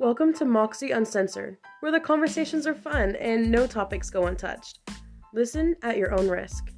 Welcome to Moxie Uncensored, where the conversations are fun and no topics go untouched. Listen at your own risk.